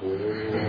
Так,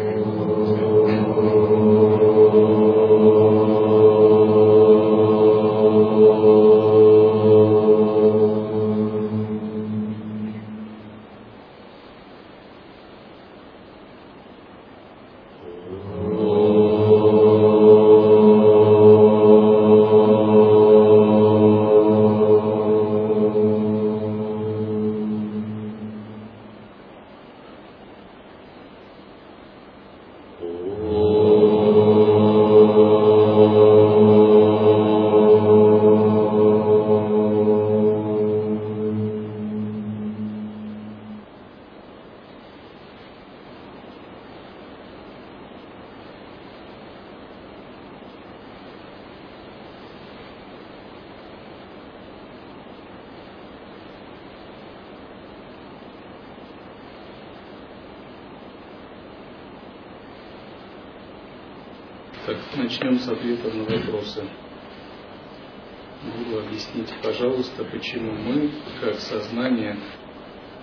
почему мы, как сознание,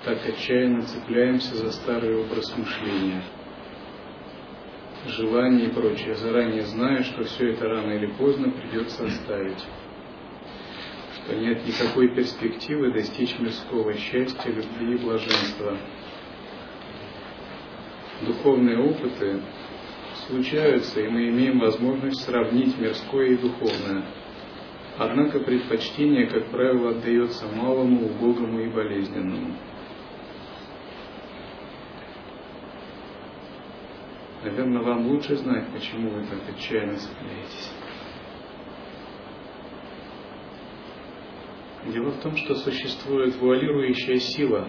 так отчаянно цепляемся за старый образ мышления, желания и прочее, заранее зная, что все это рано или поздно придется оставить, что нет никакой перспективы достичь мирского счастья, любви и блаженства. Духовные опыты случаются, и мы имеем возможность сравнить мирское и духовное. Однако предпочтение, как правило, отдается малому, убогому и болезненному. Наверное, вам лучше знать, почему вы так отчаянно цепляетесь. Дело в том, что существует вуалирующая сила.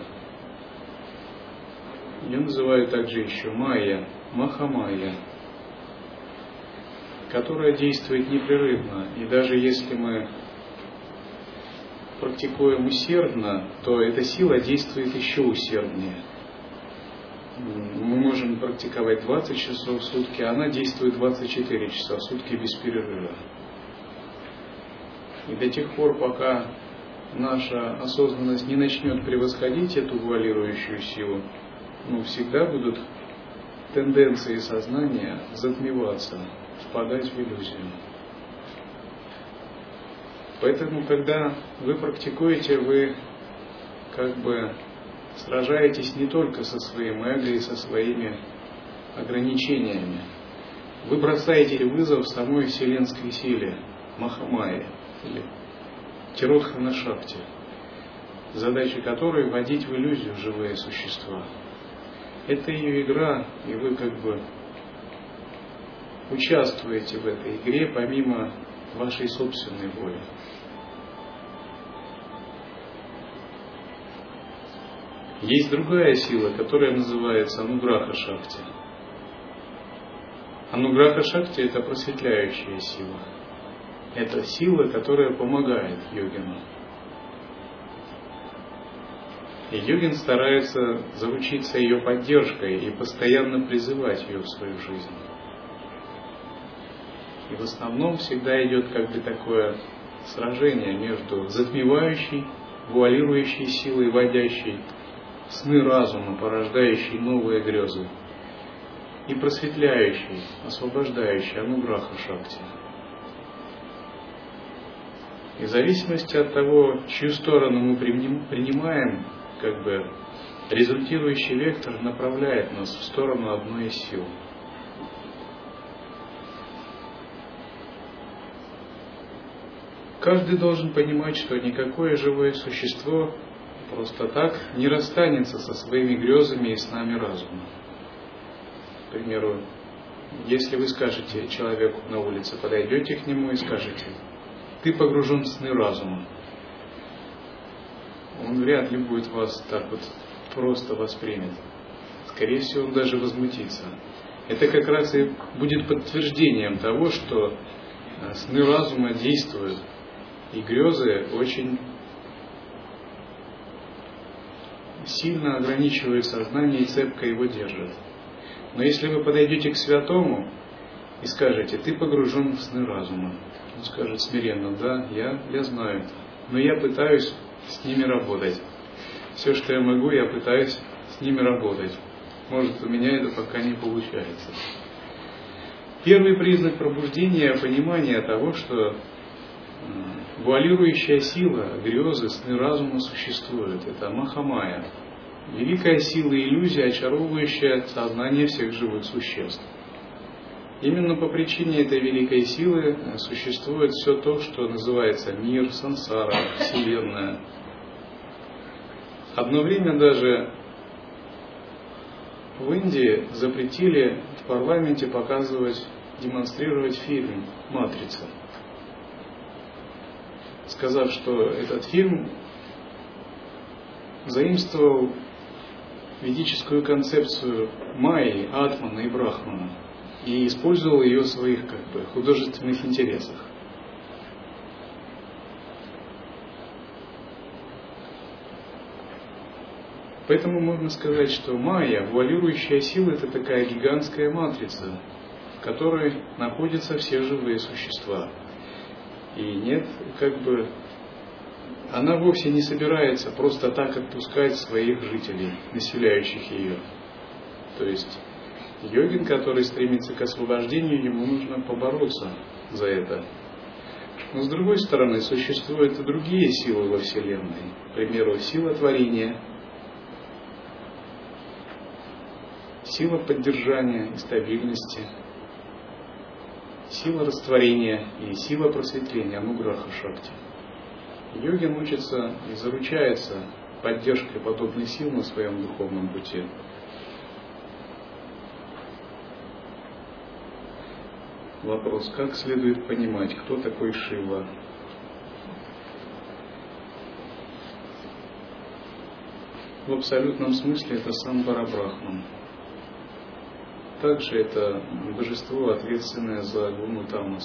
Ее называют также еще майя, махамайя которая действует непрерывно. И даже если мы практикуем усердно, то эта сила действует еще усерднее. Мы можем практиковать 20 часов в сутки, а она действует 24 часа в сутки без перерыва. И до тех пор, пока наша осознанность не начнет превосходить эту вуалирующую силу, ну, всегда будут тенденции сознания затмеваться, впадать в иллюзию. Поэтому, когда вы практикуете, вы как бы сражаетесь не только со своим эго и со своими ограничениями. Вы бросаете вызов самой вселенской силе, Махамайи, или Тиротхана Шакти, задача которой вводить в иллюзию живые существа. Это ее игра, и вы как бы участвуете в этой игре помимо вашей собственной воли. Есть другая сила, которая называется Ануграха Шакти. Ануграха Шакти – это просветляющая сила. Это сила, которая помогает йогину. И йогин старается заручиться ее поддержкой и постоянно призывать ее в свою жизнь. И в основном всегда идет как бы такое сражение между затмевающей, вуалирующей силой, водящей сны разума, порождающей новые грезы, и просветляющей, освобождающей ануграха шакти. И в зависимости от того, чью сторону мы принимаем, как бы результирующий вектор направляет нас в сторону одной из сил – Каждый должен понимать, что никакое живое существо просто так не расстанется со своими грезами и снами разума. К примеру, если вы скажете человеку на улице, подойдете к нему и скажете, ты погружен в сны разума, он вряд ли будет вас так вот просто воспримет. Скорее всего, он даже возмутится. Это как раз и будет подтверждением того, что э, сны разума действуют и грезы очень сильно ограничивают сознание и цепко его держат. Но если вы подойдете к святому и скажете, ты погружен в сны разума, он скажет смиренно, да, я, я знаю но я пытаюсь с ними работать. Все, что я могу, я пытаюсь с ними работать. Может, у меня это пока не получается. Первый признак пробуждения – понимание того, что вуалирующая сила, грезы, сны разума существуют. Это Махамая. Великая сила иллюзия, очаровывающая сознание всех живых существ. Именно по причине этой великой силы существует все то, что называется мир, сансара, вселенная. Одно время даже в Индии запретили в парламенте показывать, демонстрировать фильм «Матрица», сказав, что этот фильм заимствовал ведическую концепцию Майи, Атмана и Брахмана и использовал ее в своих как бы, художественных интересах. Поэтому можно сказать, что майя, вуалирующая сила, это такая гигантская матрица, в которой находятся все живые существа. И нет, как бы, она вовсе не собирается просто так отпускать своих жителей, населяющих ее. То есть йогин, который стремится к освобождению, ему нужно побороться за это. Но с другой стороны, существуют и другие силы во Вселенной. К примеру, сила творения – сила поддержания и стабильности, сила растворения и сила просветления, ануграха шакти. Йогин учится и заручается поддержкой подобных сил на своем духовном пути. Вопрос, как следует понимать, кто такой Шива? В абсолютном смысле это сам Барабрахман. Также это божество, ответственное за гуну Тамас.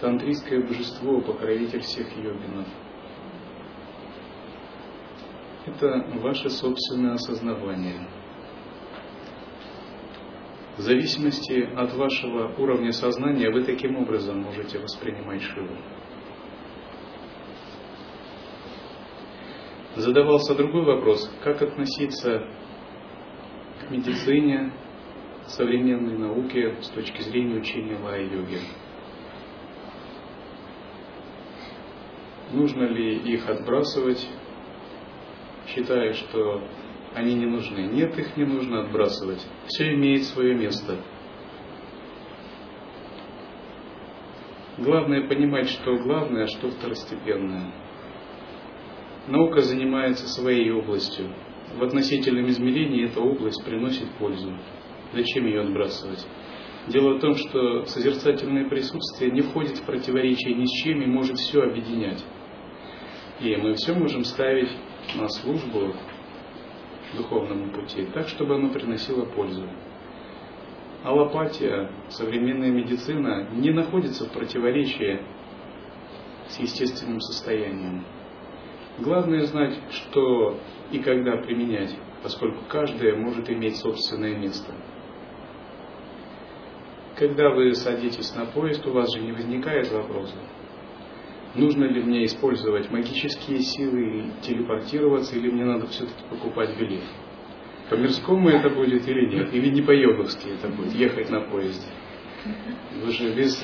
Тантрийское божество, покровитель всех йогинов. Это ваше собственное осознавание. В зависимости от вашего уровня сознания вы таким образом можете воспринимать Шиву. Задавался другой вопрос, как относиться медицине, современной науке с точки зрения учения лая-йоги. Нужно ли их отбрасывать, считая, что они не нужны? Нет, их не нужно отбрасывать. Все имеет свое место. Главное понимать, что главное, а что второстепенное. Наука занимается своей областью, в относительном измерении эта область приносит пользу. Зачем ее отбрасывать? Дело в том, что созерцательное присутствие не входит в противоречие ни с чем и может все объединять. И мы все можем ставить на службу духовному пути, так, чтобы оно приносило пользу. Аллопатия, современная медицина не находится в противоречии с естественным состоянием. Главное знать, что и когда применять, поскольку каждое может иметь собственное место. Когда вы садитесь на поезд, у вас же не возникает вопроса, нужно ли мне использовать магические силы телепортироваться, или мне надо все-таки покупать билет. По мирскому это будет или нет, или не по-йоговски это будет, ехать на поезде. Вы же без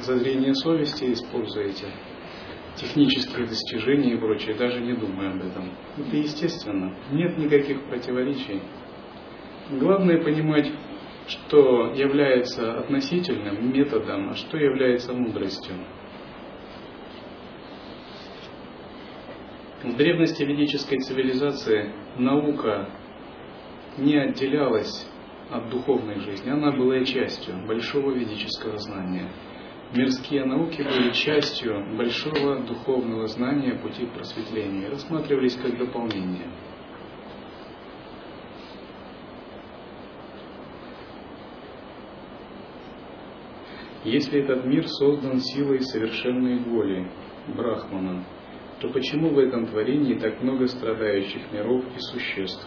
зазрения совести используете технических достижений и прочее, даже не думая об этом. Это естественно, нет никаких противоречий. Главное понимать, что является относительным методом, а что является мудростью. В древности ведической цивилизации наука не отделялась от духовной жизни, она была частью большого ведического знания – мирские науки были частью большого духовного знания пути просветления и рассматривались как дополнение. Если этот мир создан силой совершенной воли, Брахмана, то почему в этом творении так много страдающих миров и существ?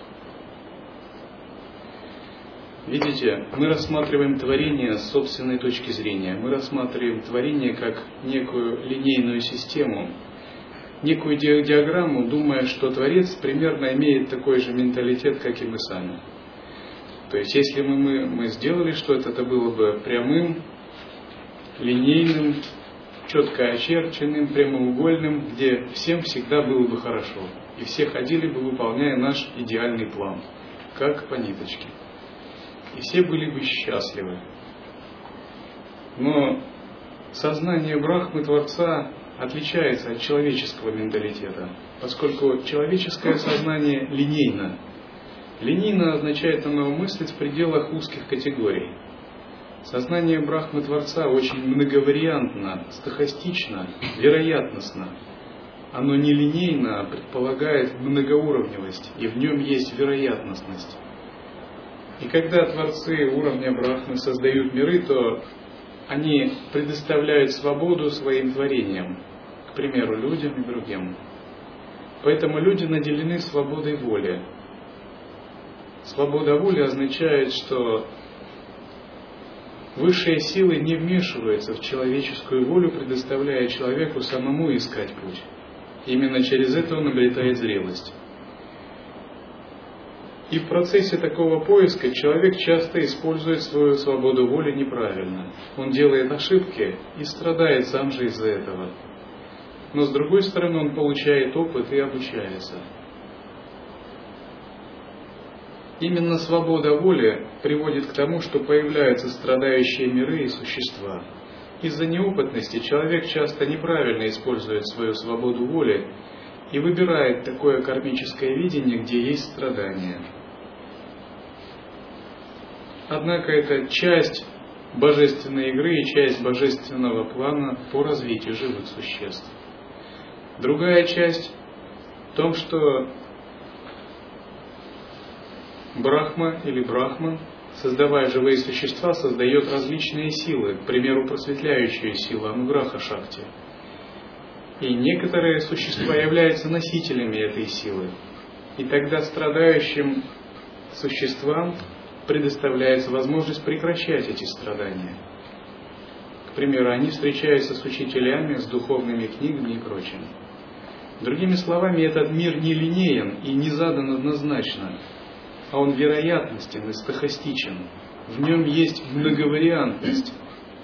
Видите, мы рассматриваем творение с собственной точки зрения. Мы рассматриваем творение как некую линейную систему, некую диаграмму, думая, что Творец примерно имеет такой же менталитет, как и мы сами. То есть, если мы, мы, мы сделали что-то, это было бы прямым, линейным, четко очерченным, прямоугольным, где всем всегда было бы хорошо. И все ходили бы, выполняя наш идеальный план, как по ниточке. И все были бы счастливы. Но сознание Брахмы Творца отличается от человеческого менталитета, поскольку человеческое сознание линейно. Линейно означает оно мыслить в пределах узких категорий. Сознание Брахмы Творца очень многовариантно, стахастично, вероятностно. Оно нелинейно, а предполагает многоуровневость, и в нем есть вероятностность. И когда творцы уровня Брахмы создают миры, то они предоставляют свободу своим творениям, к примеру, людям и другим. Поэтому люди наделены свободой воли. Свобода воли означает, что Высшие силы не вмешиваются в человеческую волю, предоставляя человеку самому искать путь. Именно через это он обретает зрелость. И в процессе такого поиска человек часто использует свою свободу воли неправильно. Он делает ошибки и страдает сам же из-за этого. Но с другой стороны он получает опыт и обучается. Именно свобода воли приводит к тому, что появляются страдающие миры и существа. Из-за неопытности человек часто неправильно использует свою свободу воли и выбирает такое кармическое видение, где есть страдания. Однако это часть божественной игры и часть божественного плана по развитию живых существ. Другая часть в том, что Брахма или Брахман, создавая живые существа, создает различные силы, к примеру, просветляющую силу Ануграха Шакти. И некоторые существа являются носителями этой силы. И тогда страдающим существам предоставляется возможность прекращать эти страдания. К примеру, они встречаются с учителями, с духовными книгами и прочим. Другими словами, этот мир не линеен и не задан однозначно а он вероятностен и стахастичен. В нем есть многовариантность.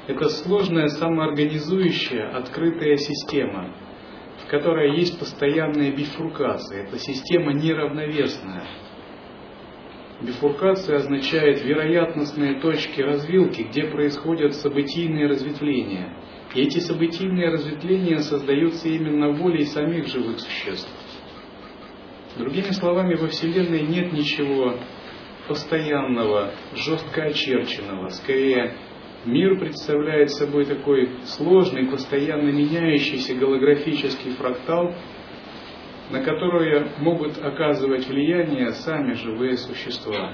Это сложная самоорганизующая открытая система, в которой есть постоянная бифуркация. Эта система неравновесная. Бифуркация означает вероятностные точки развилки, где происходят событийные разветвления. И эти событийные разветвления создаются именно волей самих живых существ. Другими словами, во Вселенной нет ничего постоянного, жестко очерченного. Скорее, мир представляет собой такой сложный, постоянно меняющийся голографический фрактал, на который могут оказывать влияние сами живые существа.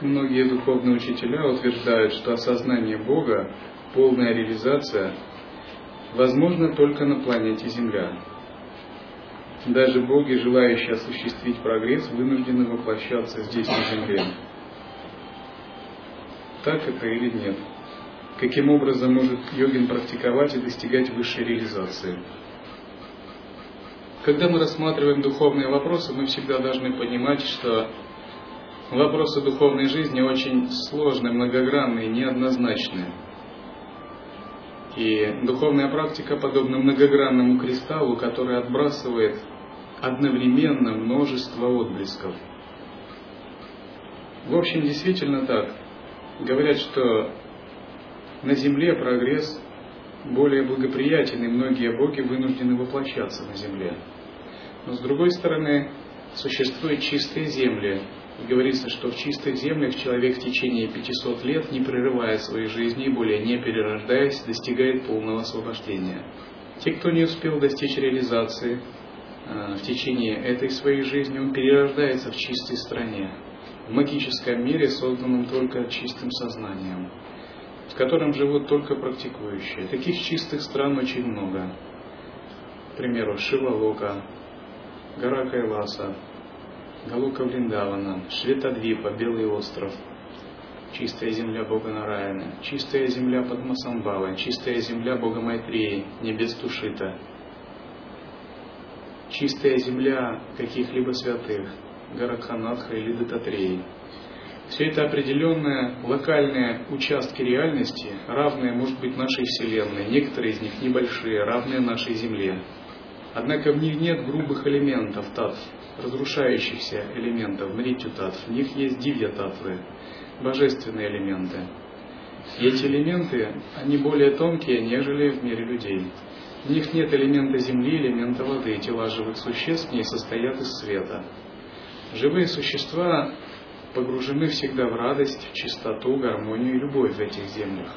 Многие духовные учителя утверждают, что осознание Бога, полная реализация, возможно только на планете Земля. Даже боги, желающие осуществить прогресс, вынуждены воплощаться здесь, на Земле. Так это или нет? Каким образом может йогин практиковать и достигать высшей реализации? Когда мы рассматриваем духовные вопросы, мы всегда должны понимать, что Вопросы духовной жизни очень сложные, многогранные, неоднозначные. И духовная практика подобна многогранному кристаллу, который отбрасывает одновременно множество отблесков. В общем, действительно так. Говорят, что на Земле прогресс более благоприятен, и многие боги вынуждены воплощаться на Земле. Но с другой стороны, существуют чистые земли, говорится, что в чистых землях человек в течение 500 лет, не прерывая своей жизни и более не перерождаясь, достигает полного освобождения. Те, кто не успел достичь реализации э, в течение этой своей жизни, он перерождается в чистой стране, в магическом мире, созданном только чистым сознанием, в котором живут только практикующие. Таких чистых стран очень много. К примеру, Шивалока, гора Кайласа, Галука Вриндавана, Шветадвипа, Белый остров, чистая земля Бога Нараяна, чистая земля Падмасамбава, чистая земля Бога Майтреи, небес Тушита, чистая земля каких-либо святых, Гаракханатха или Дататреи. Все это определенные локальные участки реальности, равные, может быть, нашей Вселенной, некоторые из них небольшие, равные нашей Земле. Однако в них нет грубых элементов, татв, разрушающихся элементов, мритю татв. В них есть дивья татвы, божественные элементы. И эти элементы, они более тонкие, нежели в мире людей. В них нет элемента земли, элемента воды. Тела живых существ в ней состоят из света. Живые существа погружены всегда в радость, в чистоту, гармонию и любовь в этих землях.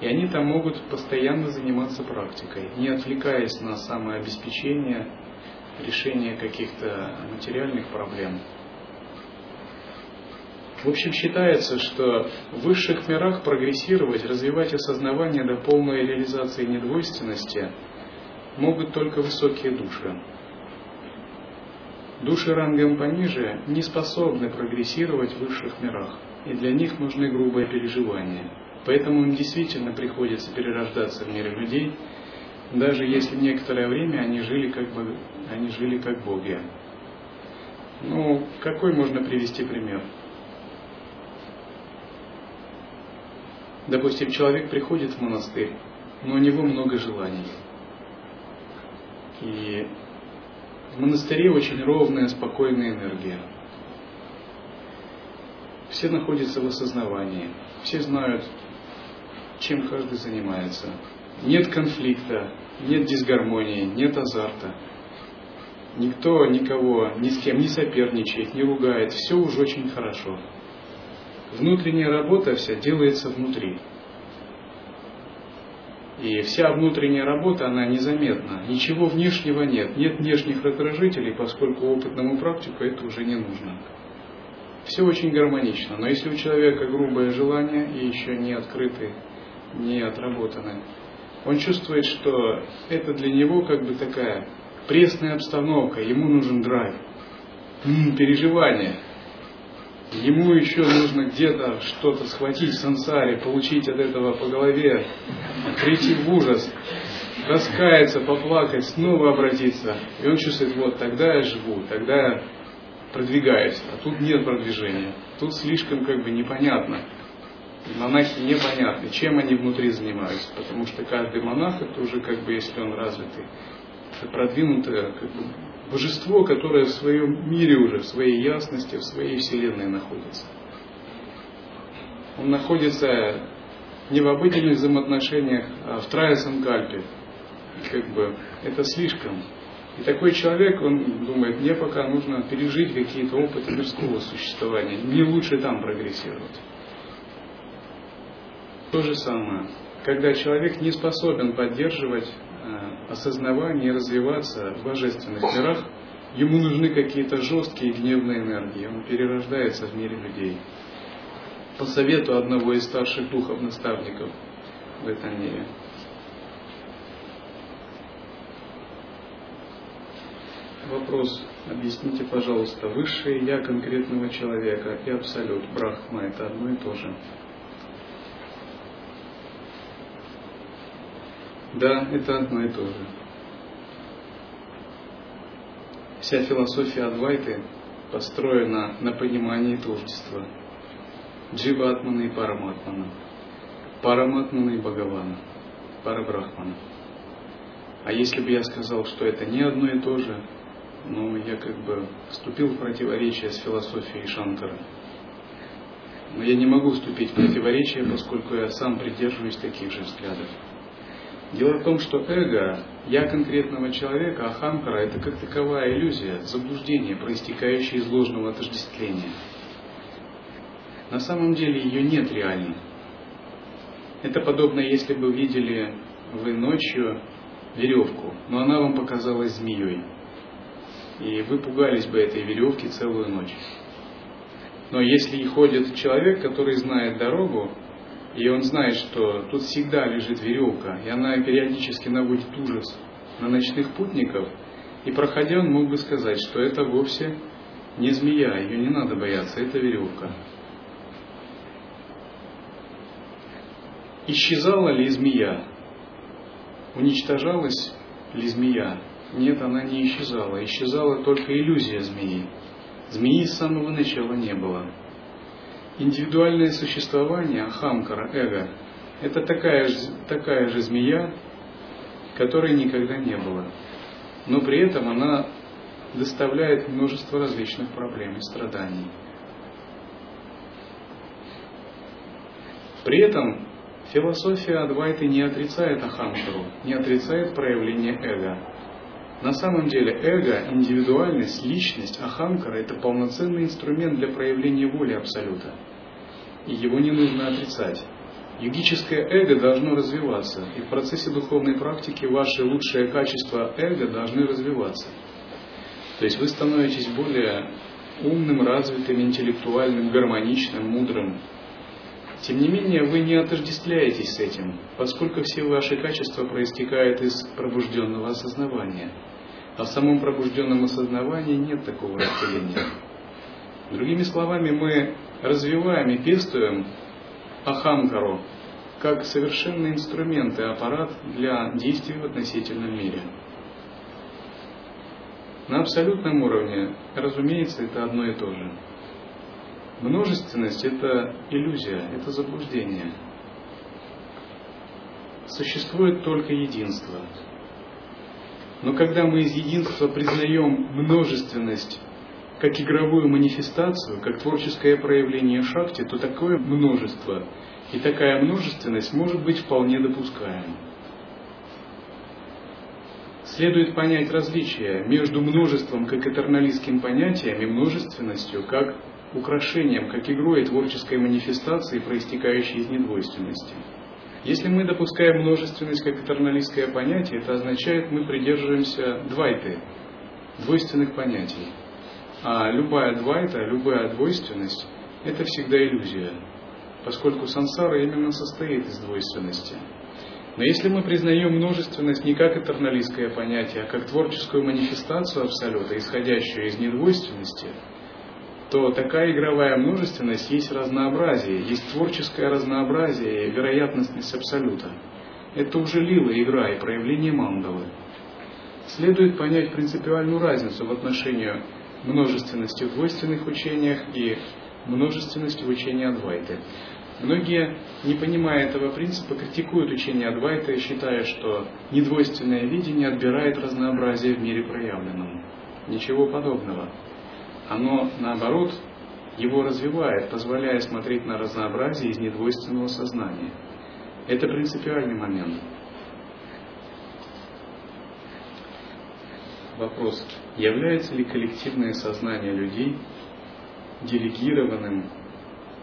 И они там могут постоянно заниматься практикой, не отвлекаясь на самообеспечение, решение каких-то материальных проблем. В общем, считается, что в высших мирах прогрессировать, развивать осознавание до полной реализации недвойственности могут только высокие души. Души рангом пониже не способны прогрессировать в высших мирах, и для них нужны грубые переживания. Поэтому им действительно приходится перерождаться в мире людей, даже если некоторое время они жили как, бы, они жили как боги. Ну, какой можно привести пример? Допустим, человек приходит в монастырь, но у него много желаний. И в монастыре очень ровная, спокойная энергия. Все находятся в осознавании, все знают, чем каждый занимается. Нет конфликта, нет дисгармонии, нет азарта. Никто никого ни с кем не соперничает, не ругает, все уже очень хорошо. Внутренняя работа вся делается внутри. И вся внутренняя работа, она незаметна. Ничего внешнего нет. Нет внешних раздражителей, поскольку опытному практику это уже не нужно. Все очень гармонично. Но если у человека грубое желание и еще не открыты, не отработаны, он чувствует, что это для него как бы такая пресная обстановка, ему нужен драйв, переживание. Ему еще нужно где-то что-то схватить в сансаре, получить от этого по голове, прийти в ужас, раскаяться, поплакать, снова обратиться. И он чувствует, вот тогда я живу, тогда я продвигаюсь. А тут нет продвижения. Тут слишком как бы непонятно. Монахи непонятны, чем они внутри занимаются. Потому что каждый монах это уже как бы, если он развитый, это продвинутое как бы, божество, которое в своем мире уже, в своей ясности, в своей вселенной находится. Он находится не в обыденных взаимоотношениях, а в трая санкальпе. Как бы это слишком. И такой человек, он думает, мне пока нужно пережить какие-то опыты мирского существования, мне лучше там прогрессировать. То же самое, когда человек не способен поддерживать Осознавание и развиваться в божественных мирах, ему нужны какие-то жесткие гневные энергии. Он перерождается в мире людей. По совету одного из старших духов наставников в этом мире. Вопрос. Объясните, пожалуйста, высшее я конкретного человека и абсолют Брахма это одно и то же. Да, это одно и то же. Вся философия Адвайты построена на понимании творчества. Дживатмана и Параматмана. Параматмана и Бхагавана. Парабрахмана. А если бы я сказал, что это не одно и то же, ну, я как бы вступил в противоречие с философией Шанкара. Но я не могу вступить в противоречие, поскольку я сам придерживаюсь таких же взглядов. Дело в том, что эго, я конкретного человека, ахамкара, это как таковая иллюзия, заблуждение, проистекающее из ложного отождествления. На самом деле ее нет реально. Это подобно, если бы видели вы ночью веревку, но она вам показалась змеей. И вы пугались бы этой веревки целую ночь. Но если ходит человек, который знает дорогу, и он знает, что тут всегда лежит веревка, и она периодически наводит ужас на ночных путников. И проходя, он мог бы сказать, что это вовсе не змея, ее не надо бояться, это веревка. Исчезала ли змея? Уничтожалась ли змея? Нет, она не исчезала. Исчезала только иллюзия змеи. Змеи с самого начала не было. Индивидуальное существование, ахамкара, эго, это такая же, такая же змея, которой никогда не было. Но при этом она доставляет множество различных проблем и страданий. При этом философия Адвайты не отрицает Ахамкару, не отрицает проявление эго. На самом деле эго, индивидуальность, личность, Ахамкара – это полноценный инструмент для проявления воли Абсолюта. И его не нужно отрицать. Йогическое эго должно развиваться, и в процессе духовной практики ваши лучшие качества эго должны развиваться. То есть вы становитесь более умным, развитым, интеллектуальным, гармоничным, мудрым. Тем не менее, вы не отождествляетесь с этим, поскольку все ваши качества проистекают из пробужденного осознавания. А в самом пробужденном осознавании нет такого разделения. Другими словами, мы развиваем и пестуем Ахамкару как совершенный инструмент и аппарат для действий в относительном мире. На абсолютном уровне, разумеется, это одно и то же. Множественность – это иллюзия, это заблуждение. Существует только единство. Но когда мы из единства признаем множественность как игровую манифестацию, как творческое проявление шахти, то такое множество и такая множественность может быть вполне допускаема. Следует понять различие между множеством как этерналистским понятием и множественностью как украшением, как игрой творческой манифестации, проистекающей из недвойственности. Если мы допускаем множественность как этерналистское понятие, это означает, мы придерживаемся двайты, двойственных понятий. А любая двайта, любая двойственность – это всегда иллюзия, поскольку сансара именно состоит из двойственности. Но если мы признаем множественность не как этерналистское понятие, а как творческую манифестацию Абсолюта, исходящую из недвойственности, то такая игровая множественность есть разнообразие, есть творческое разнообразие и вероятностность Абсолюта. Это уже лила игра и проявление мандалы. Следует понять принципиальную разницу в отношении множественности в двойственных учениях и множественности в учении Адвайты. Многие, не понимая этого принципа, критикуют учение Адвайта, считая, что недвойственное видение отбирает разнообразие в мире проявленном. Ничего подобного. Оно, наоборот, его развивает, позволяя смотреть на разнообразие из недвойственного сознания. Это принципиальный момент. Вопрос. Является ли коллективное сознание людей делегированным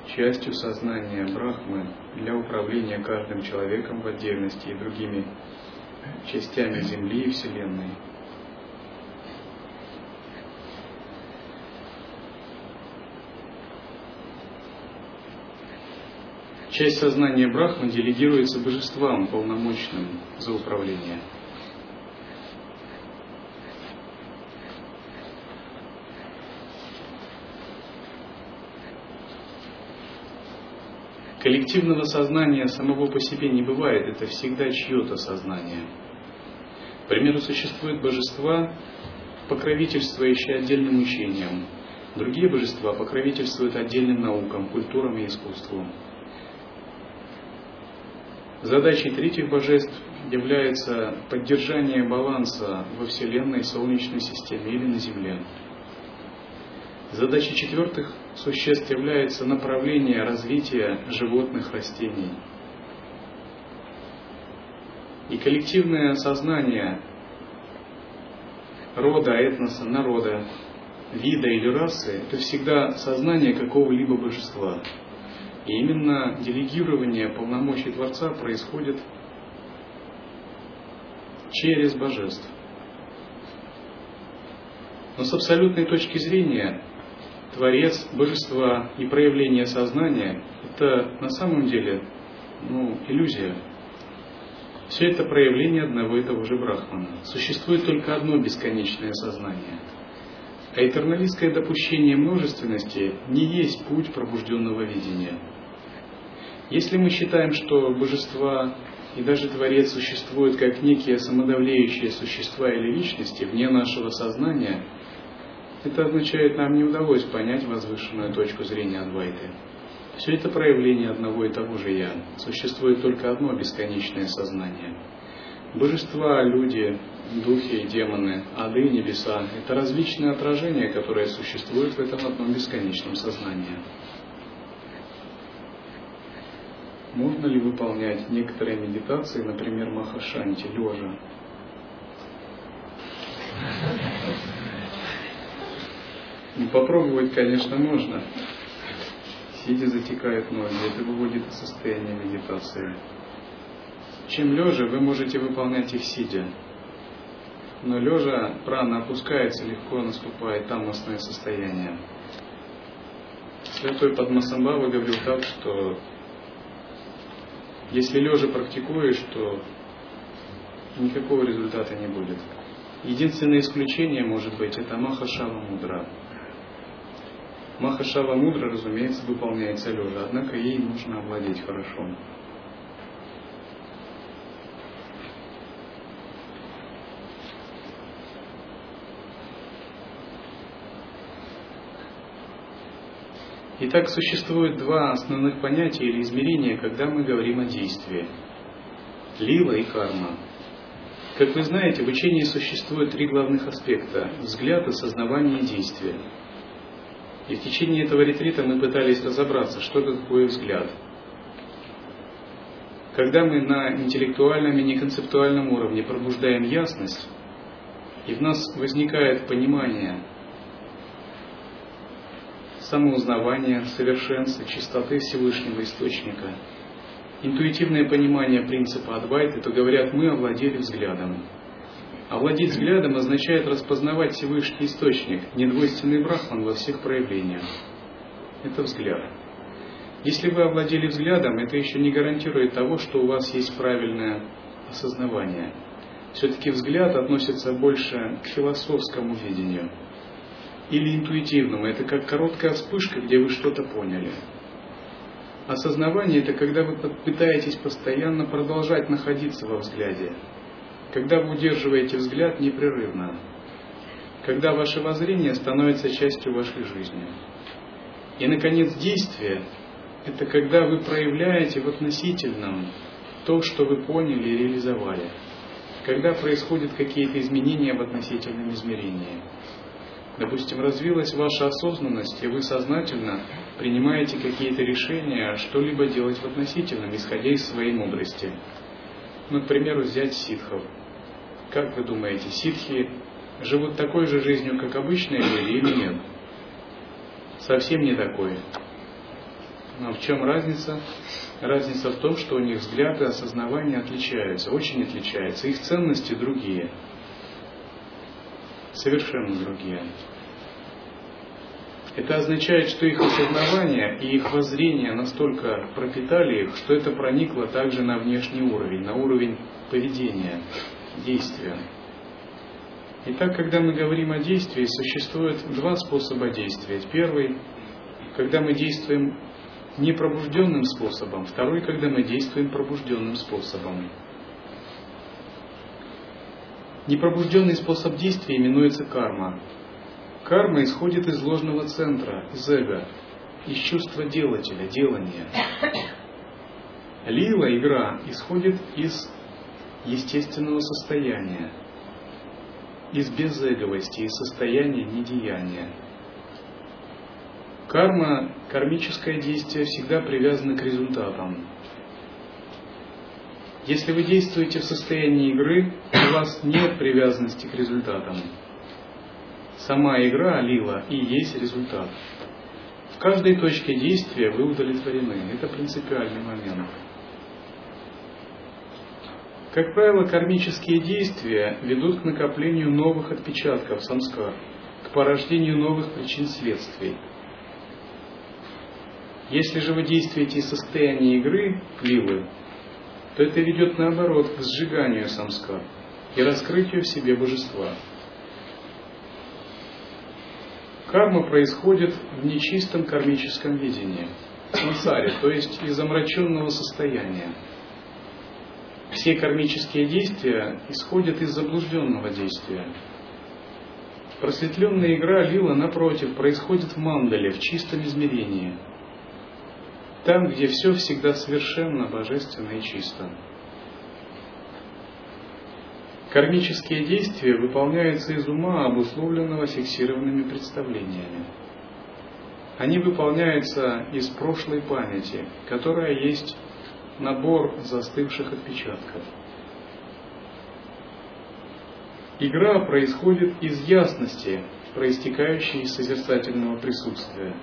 частью сознания Брахмы для управления каждым человеком в отдельности и другими частями Земли и Вселенной? Часть сознания Брахмы делегируется божествам, полномочным за управление – Коллективного сознания самого по себе не бывает, это всегда чье-то сознание. К примеру, существуют божества, покровительствующие отдельным учениям. Другие божества покровительствуют отдельным наукам, культурам и искусству. Задачей третьих божеств является поддержание баланса во Вселенной, Солнечной системе или на Земле. Задачей четвертых существ является направление развития животных, растений. И коллективное сознание рода, этноса, народа, вида или расы – это всегда сознание какого-либо божества. И именно делегирование полномочий Творца происходит через божеств. Но с абсолютной точки зрения Творец, Божество и проявление сознания – это на самом деле ну, иллюзия. Все это проявление одного и того же Брахмана. Существует только одно бесконечное сознание. А этерналистское допущение множественности не есть путь пробужденного видения. Если мы считаем, что божества и даже Творец существуют как некие самодавлеющие существа или личности вне нашего сознания, это означает, нам не удалось понять возвышенную точку зрения Адвайты. Все это проявление одного и того же Я. Существует только одно бесконечное сознание. Божества, люди, духи демоны, ады и небеса – это различные отражения, которые существуют в этом одном бесконечном сознании. Можно ли выполнять некоторые медитации, например, Махашанти, лежа? Ну, попробовать, конечно, можно. Сидя затекает ноги, это выводит из состояния медитации. Чем лежа, вы можете выполнять их сидя. Но лежа прана опускается, легко наступает тамосное состояние. Святой Падмасамбава говорил так, что если лежа практикуешь, то никакого результата не будет. Единственное исключение может быть это Махашава Мудра. Махашава Мудра, разумеется, выполняется лежа, однако ей нужно овладеть хорошо. Итак, существует два основных понятия или измерения, когда мы говорим о действии. Лила и карма. Как вы знаете, в учении существует три главных аспекта – взгляд, осознавание и действие. И в течение этого ретрита мы пытались разобраться, что такое взгляд. Когда мы на интеллектуальном и неконцептуальном уровне пробуждаем ясность, и в нас возникает понимание самоузнавания, совершенства, чистоты Всевышнего Источника, интуитивное понимание принципа Адвайты, то говорят, мы овладели взглядом. Овладеть взглядом означает распознавать Всевышний Источник, недвойственный брахман во всех проявлениях. Это взгляд. Если вы овладели взглядом, это еще не гарантирует того, что у вас есть правильное осознавание. Все-таки взгляд относится больше к философскому видению – или интуитивному. Это как короткая вспышка, где вы что-то поняли. Осознавание – это когда вы пытаетесь постоянно продолжать находиться во взгляде. Когда вы удерживаете взгляд непрерывно. Когда ваше воззрение становится частью вашей жизни. И, наконец, действие – это когда вы проявляете в относительном то, что вы поняли и реализовали. Когда происходят какие-то изменения в относительном измерении. Допустим, развилась ваша осознанность, и вы сознательно принимаете какие-то решения, что-либо делать в относительном, исходя из своей мудрости. Ну, к примеру, взять ситхов. Как вы думаете, ситхи живут такой же жизнью, как обычные люди, или нет? Совсем не такой. Но в чем разница? Разница в том, что у них взгляды и осознавание отличаются, очень отличаются. Их ценности другие совершенно другие. Это означает, что их осознавание и их воззрение настолько пропитали их, что это проникло также на внешний уровень, на уровень поведения, действия. Итак, когда мы говорим о действии, существует два способа действия. Первый, когда мы действуем непробужденным способом, второй, когда мы действуем пробужденным способом. Непробужденный способ действия именуется карма. Карма исходит из ложного центра, из эго, из чувства делателя, делания. Лила, игра, исходит из естественного состояния, из безэговости, из состояния недеяния. Карма, кармическое действие всегда привязано к результатам. Если вы действуете в состоянии игры, у вас нет привязанности к результатам. Сама игра, лила, и есть результат. В каждой точке действия вы удовлетворены. Это принципиальный момент. Как правило, кармические действия ведут к накоплению новых отпечатков самскар, к порождению новых причин следствий. Если же вы действуете из состояния игры, лилы, то это ведет наоборот к сжиганию самскар и раскрытию в себе божества. Карма происходит в нечистом кармическом видении, сансаре, то есть из омраченного состояния. Все кармические действия исходят из заблужденного действия. Просветленная игра лила, напротив, происходит в мандале, в чистом измерении. Там, где все всегда совершенно, божественно и чисто. Кармические действия выполняются из ума, обусловленного фиксированными представлениями. Они выполняются из прошлой памяти, которая есть набор застывших отпечатков. Игра происходит из ясности, проистекающей из созерцательного присутствия.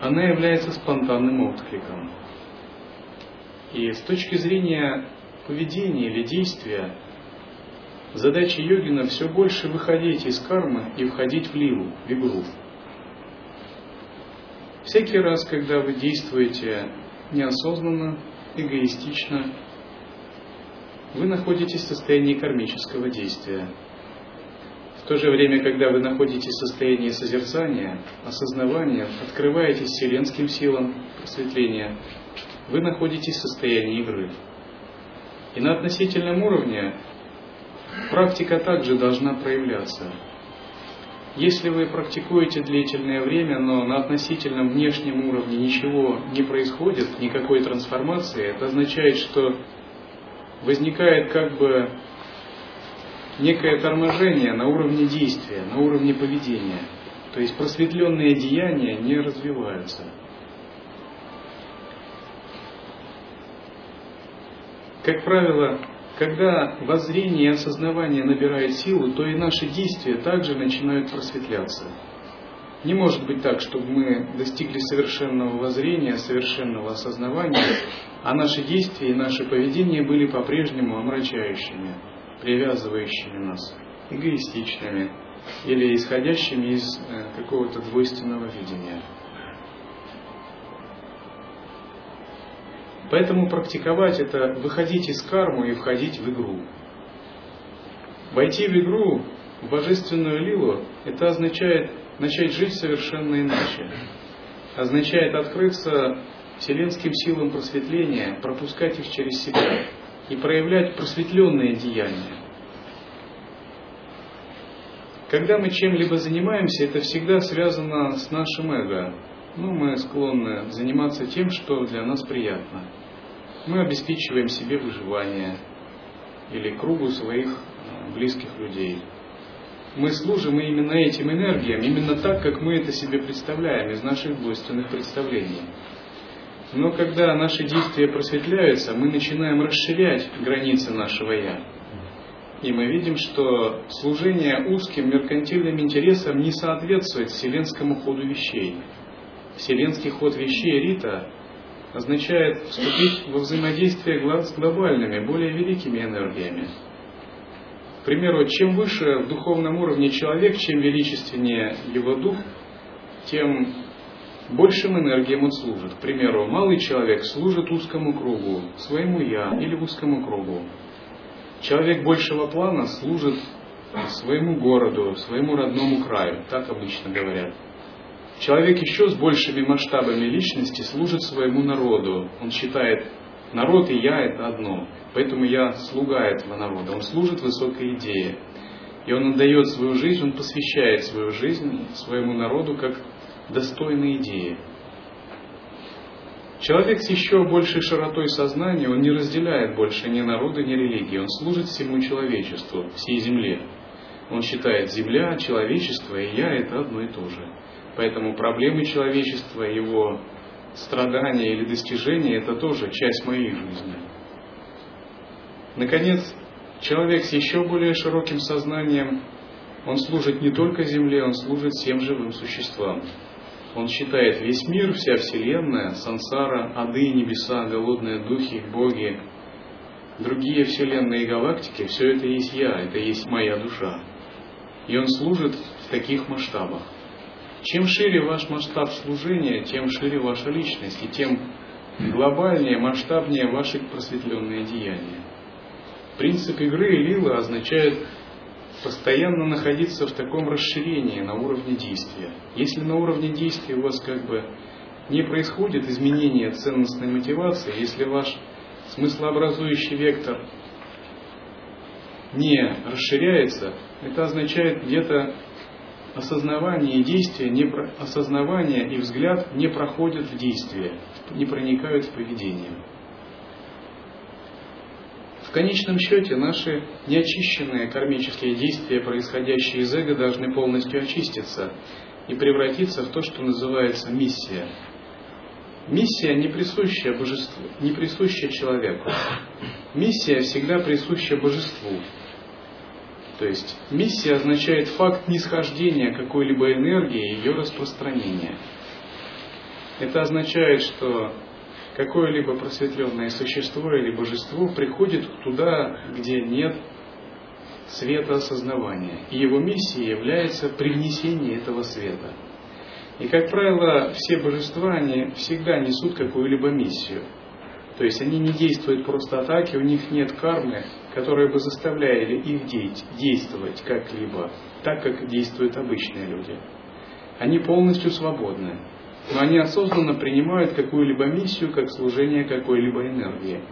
Она является спонтанным откликом. И с точки зрения поведения или действия, задача йогина все больше выходить из кармы и входить в ливу, в игру. Всякий раз, когда вы действуете неосознанно, эгоистично, вы находитесь в состоянии кармического действия. В то же время, когда вы находитесь в состоянии созерцания, осознавания, открываетесь вселенским силам просветления, вы находитесь в состоянии игры. И на относительном уровне практика также должна проявляться – если вы практикуете длительное время, но на относительном внешнем уровне ничего не происходит, никакой трансформации, это означает, что возникает как бы некое торможение на уровне действия, на уровне поведения. То есть просветленные деяния не развиваются. Как правило, когда воззрение и осознавание набирает силу, то и наши действия также начинают просветляться. Не может быть так, чтобы мы достигли совершенного воззрения, совершенного осознавания, а наши действия и наше поведение были по-прежнему омрачающими, привязывающими нас, эгоистичными или исходящими из э, какого-то двойственного видения. Поэтому практиковать это выходить из кармы и входить в игру. Войти в игру, в божественную лилу, это означает начать жить совершенно иначе. Означает открыться вселенским силам просветления, пропускать их через себя и проявлять просветленные деяния. Когда мы чем-либо занимаемся, это всегда связано с нашим эго. Ну, мы склонны заниматься тем, что для нас приятно мы обеспечиваем себе выживание или кругу своих э, близких людей. Мы служим именно этим энергиям, именно так, как мы это себе представляем из наших двойственных представлений. Но когда наши действия просветляются, мы начинаем расширять границы нашего «я». И мы видим, что служение узким меркантильным интересам не соответствует вселенскому ходу вещей. Вселенский ход вещей Рита означает вступить во взаимодействие с глобальными, более великими энергиями. К примеру, чем выше в духовном уровне человек, чем величественнее его дух, тем большим энергиям он служит. К примеру, малый человек служит узкому кругу, своему «я» или узкому кругу. Человек большего плана служит своему городу, своему родному краю, так обычно говорят. Человек еще с большими масштабами личности служит своему народу. Он считает, народ и я это одно. Поэтому я слуга этого народа. Он служит высокой идее. И он отдает свою жизнь, он посвящает свою жизнь своему народу как достойной идее. Человек с еще большей широтой сознания, он не разделяет больше ни народа, ни религии. Он служит всему человечеству, всей земле. Он считает земля, человечество и я это одно и то же. Поэтому проблемы человечества, его страдания или достижения – это тоже часть моей жизни. Наконец, человек с еще более широким сознанием, он служит не только Земле, он служит всем живым существам. Он считает весь мир, вся Вселенная, сансара, ады, небеса, голодные духи, боги, другие Вселенные и галактики, все это есть я, это есть моя душа. И он служит в таких масштабах. Чем шире ваш масштаб служения, тем шире ваша личность, и тем глобальнее, масштабнее ваши просветленные деяния. Принцип игры лила означает постоянно находиться в таком расширении на уровне действия. Если на уровне действия у вас как бы не происходит изменения ценностной мотивации, если ваш смыслообразующий вектор не расширяется, это означает где-то осознавание и действие, не, осознавание и взгляд не проходят в действие, не проникают в поведение. В конечном счете наши неочищенные кармические действия, происходящие из эго, должны полностью очиститься и превратиться в то, что называется миссия. Миссия не присуща божеству, не присуща человеку. Миссия всегда присуща божеству. То есть миссия означает факт нисхождения какой-либо энергии и ее распространения. Это означает, что какое-либо просветленное существо или божество приходит туда, где нет света осознавания. И его миссией является привнесение этого света. И, как правило, все божества, они всегда несут какую-либо миссию. То есть они не действуют просто атаки, у них нет кармы, которая бы заставляли их действовать как-либо, так, как действуют обычные люди. Они полностью свободны но они осознанно принимают какую-либо миссию как служение какой-либо энергии.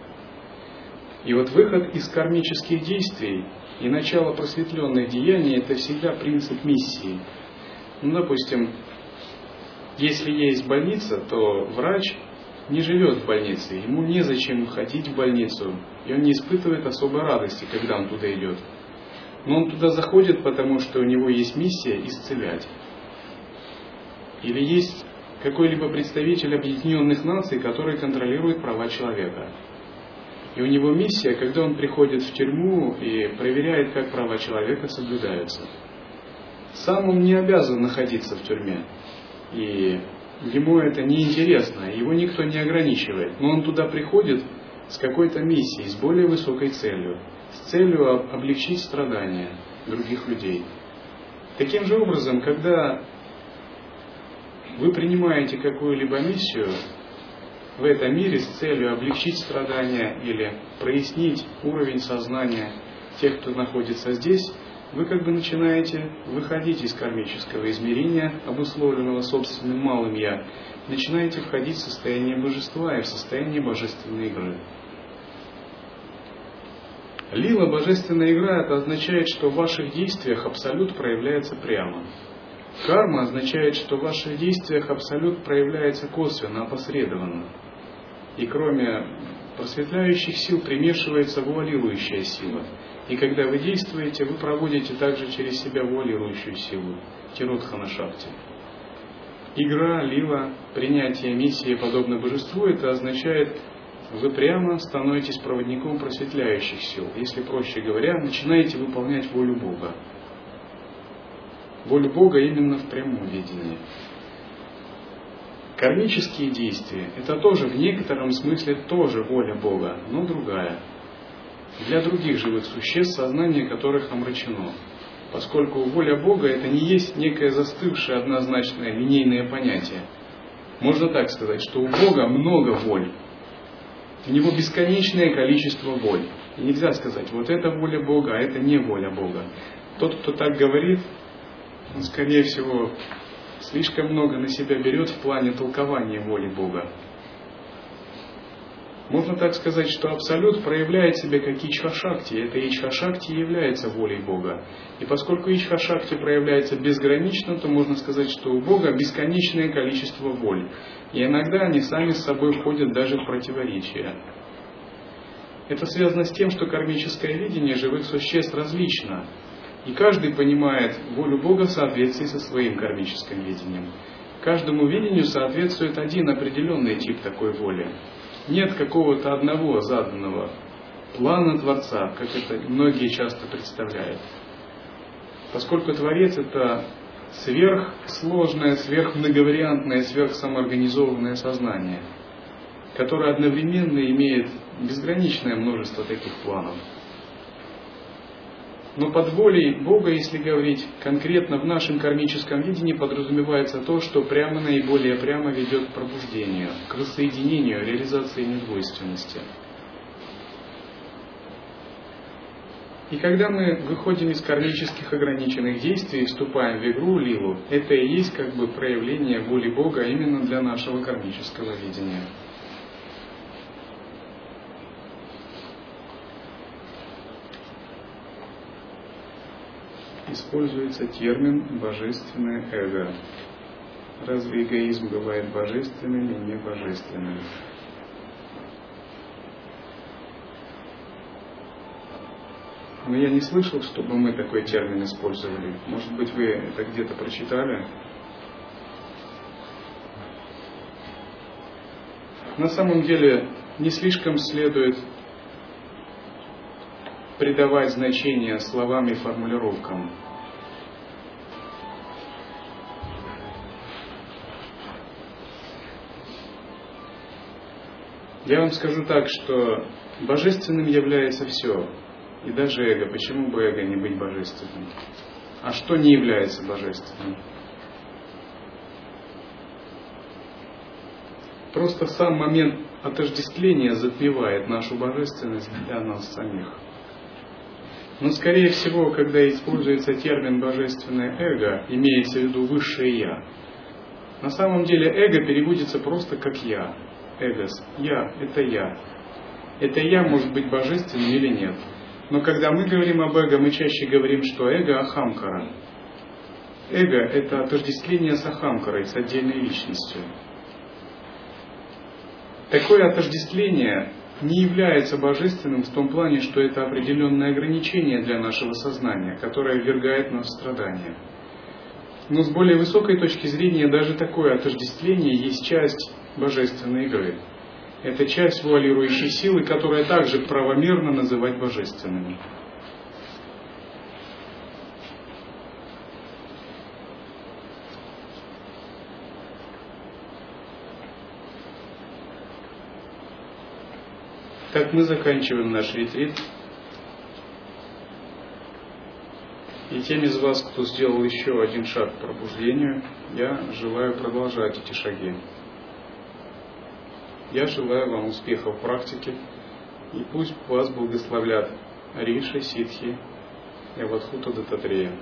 И вот выход из кармических действий и начало просветленных деяний – это всегда принцип миссии. Ну, допустим, если есть больница, то врач не живет в больнице, ему незачем ходить в больницу, и он не испытывает особой радости, когда он туда идет. Но он туда заходит, потому что у него есть миссия исцелять. Или есть какой-либо представитель Объединенных Наций, который контролирует права человека. И у него миссия, когда он приходит в тюрьму и проверяет, как права человека соблюдаются. Сам он не обязан находиться в тюрьме. И ему это не интересно, его никто не ограничивает. Но он туда приходит с какой-то миссией, с более высокой целью. С целью облегчить страдания других людей. Таким же образом, когда вы принимаете какую-либо миссию в этом мире с целью облегчить страдания или прояснить уровень сознания тех, кто находится здесь, вы как бы начинаете выходить из кармического измерения, обусловленного собственным малым «я», начинаете входить в состояние божества и в состояние божественной игры. Лила божественная игра это означает, что в ваших действиях абсолют проявляется прямо. Карма означает, что в ваших действиях абсолют проявляется косвенно, опосредованно. И кроме просветляющих сил примешивается вуалирующая сила. И когда вы действуете, вы проводите также через себя вуалирующую силу, тиротхана шакти. Игра, лила, принятие миссии подобно божеству, это означает, вы прямо становитесь проводником просветляющих сил. Если проще говоря, начинаете выполнять волю Бога волю Бога именно в прямом видении. Кармические действия – это тоже в некотором смысле тоже воля Бога, но другая. Для других живых существ, сознание которых омрачено. Поскольку воля Бога – это не есть некое застывшее однозначное линейное понятие. Можно так сказать, что у Бога много воль. У Него бесконечное количество воль. И нельзя сказать, вот это воля Бога, а это не воля Бога. Тот, кто так говорит, он, скорее всего, слишком много на себя берет в плане толкования воли Бога. Можно так сказать, что Абсолют проявляет себя как Ичха-шакти, это Ичха-шакти является волей Бога. И поскольку Ичха-шакти проявляется безгранично, то можно сказать, что у Бога бесконечное количество воль. И иногда они сами с собой входят даже в противоречия. Это связано с тем, что кармическое видение живых существ различно. И каждый понимает волю Бога в соответствии со своим кармическим видением. Каждому видению соответствует один определенный тип такой воли. Нет какого-то одного заданного плана Творца, как это многие часто представляют. Поскольку Творец это сверхсложное, сверхмноговариантное, сверхсамоорганизованное сознание, которое одновременно имеет безграничное множество таких планов – но под волей Бога, если говорить конкретно в нашем кармическом видении, подразумевается то, что прямо наиболее прямо ведет к пробуждению, к воссоединению, реализации недвойственности. И когда мы выходим из кармических ограниченных действий и вступаем в игру лилу, это и есть как бы проявление воли Бога именно для нашего кармического видения. Используется термин «божественное эго». Разве эгоизм бывает божественным и небожественным? Но я не слышал, чтобы мы такой термин использовали. Может быть, вы это где-то прочитали? На самом деле, не слишком следует придавать значение словам и формулировкам. Я вам скажу так, что божественным является все, и даже эго. Почему бы эго не быть божественным? А что не является божественным? Просто сам момент отождествления затмевает нашу божественность для нас самих. Но, скорее всего, когда используется термин «божественное эго», имеется в виду «высшее я». На самом деле эго переводится просто как «я». Эгос. «Я» — это «я». Это «я» может быть божественным или нет. Но когда мы говорим об эго, мы чаще говорим, что эго – ахамкара. Эго – это отождествление с ахамкарой, с отдельной личностью. Такое отождествление не является божественным в том плане, что это определенное ограничение для нашего сознания, которое ввергает нас в страдания. Но с более высокой точки зрения даже такое отождествление есть часть божественной игры – это часть вуалирующей силы, которая также правомерно называть божественными. Так мы заканчиваем наш ретрит. И тем из вас, кто сделал еще один шаг к пробуждению, я желаю продолжать эти шаги. Я желаю вам успехов в практике, и пусть вас благословлят Риша, Ситхи и Авадхута Дататрея.